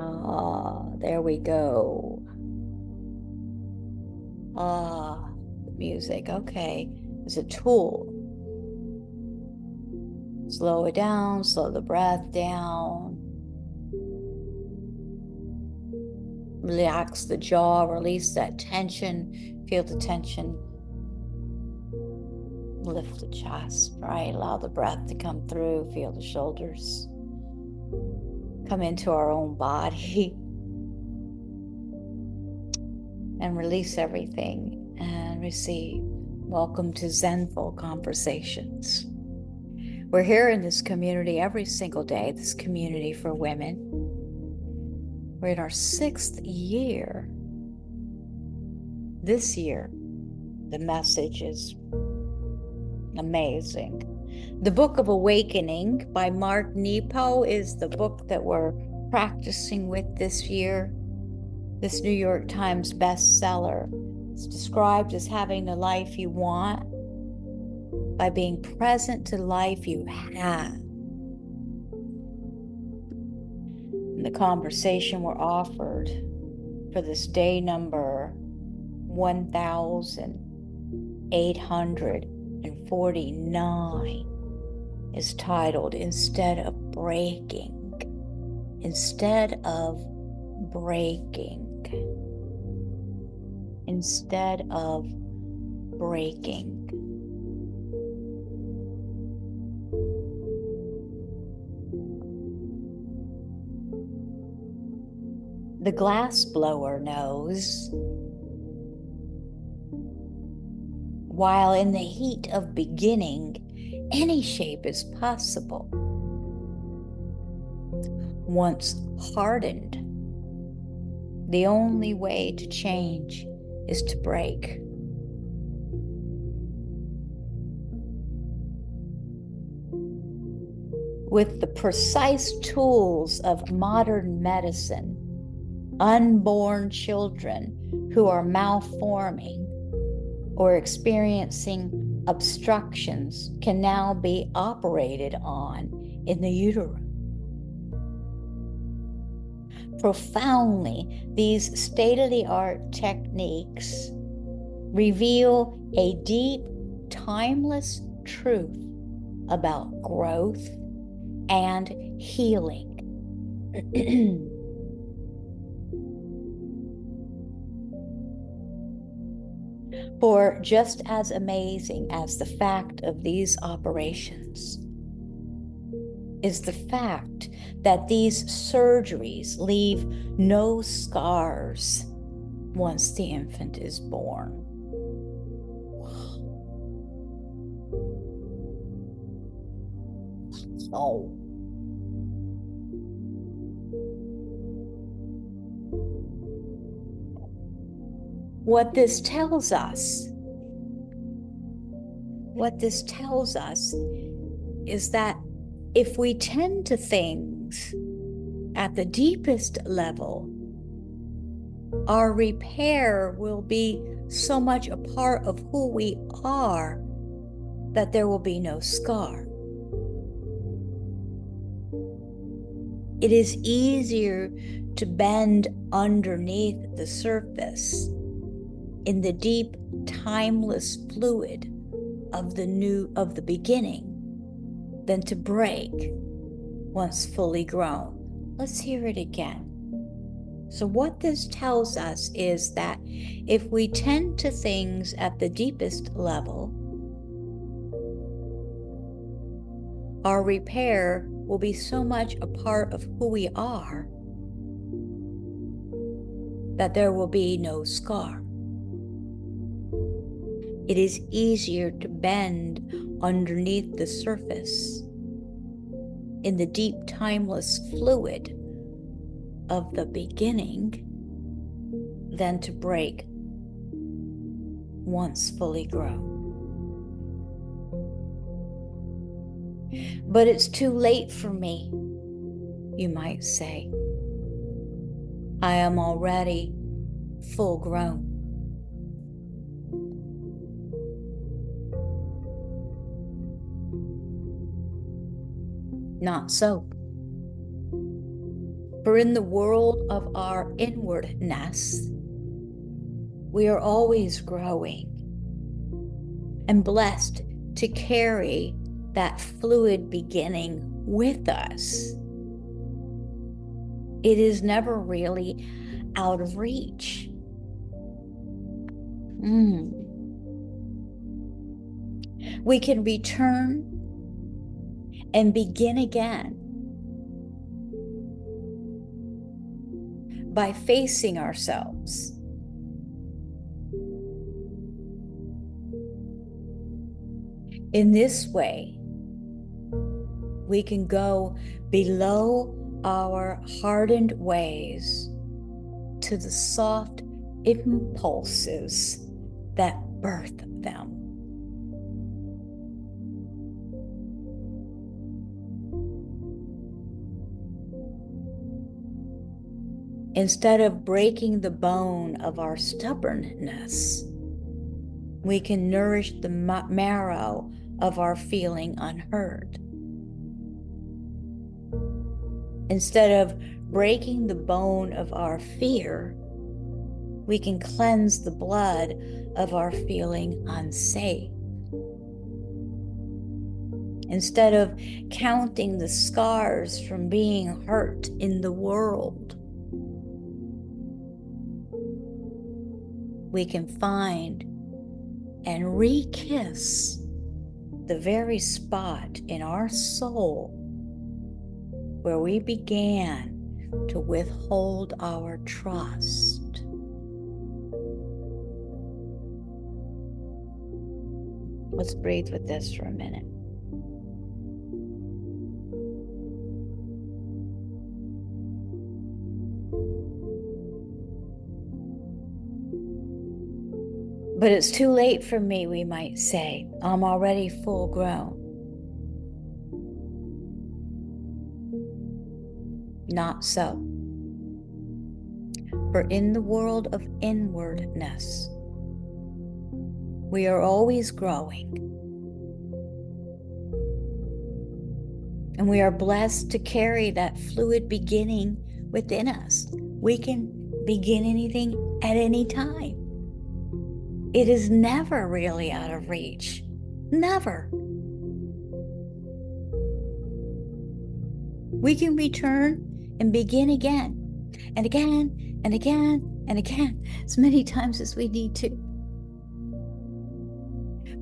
Ah, there we go. Ah, music. Okay. It's a tool. Slow it down, slow the breath down. Relax the jaw, release that tension, feel the tension. Lift the chest, right? Allow the breath to come through, feel the shoulders come into our own body and release everything and receive. Welcome to Zenful Conversations. We're here in this community every single day, this community for women. We're in our sixth year. This year, the message is amazing. The Book of Awakening by Mark Nepo is the book that we're practicing with this year. This New York Times bestseller. It's described as having the life you want by being present to life you have. And the conversation we're offered for this day number 1849 is titled Instead of Breaking. Instead of breaking. Instead of breaking. The glass blower knows. While in the heat of beginning, any shape is possible. Once hardened, the only way to change is to break. With the precise tools of modern medicine, unborn children who are malforming or experiencing obstructions can now be operated on in the uterus. Profoundly, these state of the art techniques reveal a deep, timeless truth about growth and healing. For just as amazing as the fact of these operations is the fact that these surgeries leave no scars once the infant is born. Oh. What this tells us, what this tells us is that if we tend to things at the deepest level, our repair will be so much a part of who we are that there will be no scar. It is easier to bend underneath the surface in the deep, timeless fluid of the new of the beginning than to break once fully grown. Let's hear it again. So, what this tells us is that if we tend to things at the deepest level, our repair will be so much a part of who we are that there will be no scar it is easier to bend underneath the surface in the deep, timeless fluid of the beginning than to break once fully grown. But it's too late for me, you might say. I am already full grown. Not so. For in the world of our inwardness, we are always growing and blessed to carry that fluid beginning with us. It is never really out of reach. Mm. We can return and begin again by facing ourselves. In this way, we can go below our hardened ways to the soft impulses that birth them. Instead of breaking the bone of our stubbornness, we can nourish the marrow of our feeling unheard. Instead of breaking the bone of our fear, we can cleanse the blood of our feeling unsafe. Instead of counting the scars from being hurt in the world, we can find and re kiss the very spot in our soul where we began to withhold our trust. Let's breathe with this for a minute. But it's too late for me, we might say. I'm already full grown. Not so. For in the world of inwardness, we are always growing. And we are blessed to carry that fluid beginning within us. We can begin anything at any time it is never really out of reach. Never. We can return and begin again and again and again and again, as many times as we need to.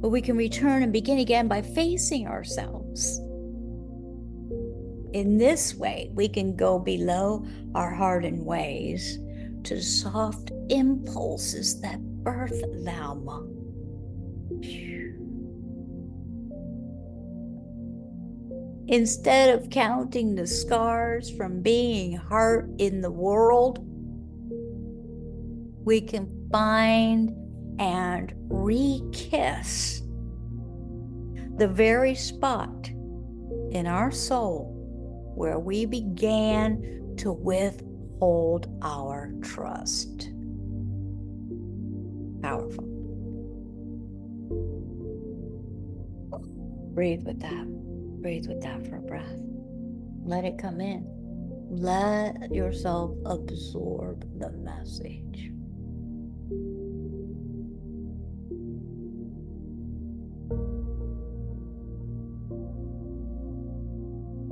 But we can return and begin again by facing ourselves. In this way, we can go below our hardened ways to soft impulses that birth them. Instead of counting the scars from being hurt in the world, we can find and re kiss the very spot in our soul where we began to withhold our trust powerful. Breathe with that. Breathe with that for a breath. Let it come in. Let yourself absorb the message.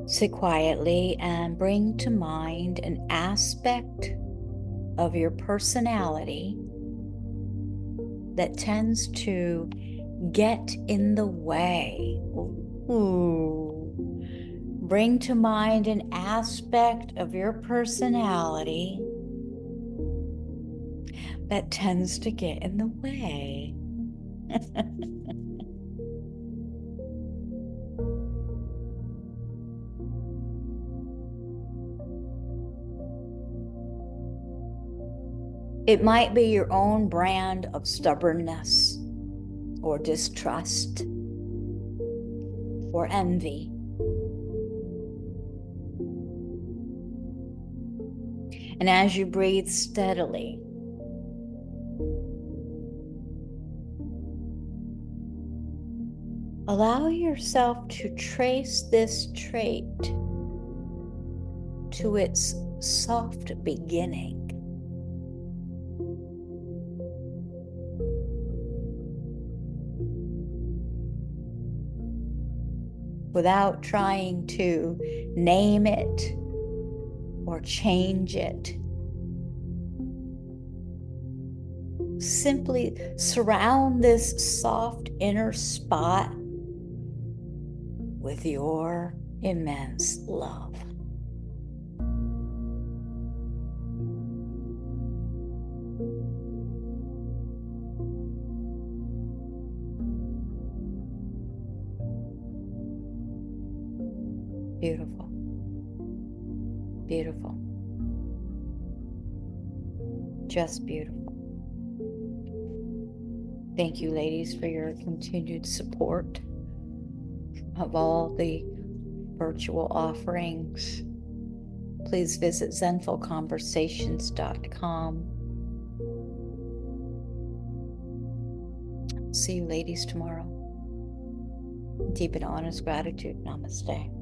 Sit quietly and bring to mind an aspect of your personality that tends to get in the way. Ooh. Bring to mind an aspect of your personality that tends to get in the way. It might be your own brand of stubbornness or distrust or envy. And as you breathe steadily, allow yourself to trace this trait to its soft beginning. Without trying to name it or change it. Simply surround this soft inner spot with your immense love. Beautiful. Beautiful. Just beautiful. Thank you, ladies, for your continued support of all the virtual offerings. Please visit zenfulconversations.com. See you, ladies, tomorrow. Deep and honest gratitude. Namaste.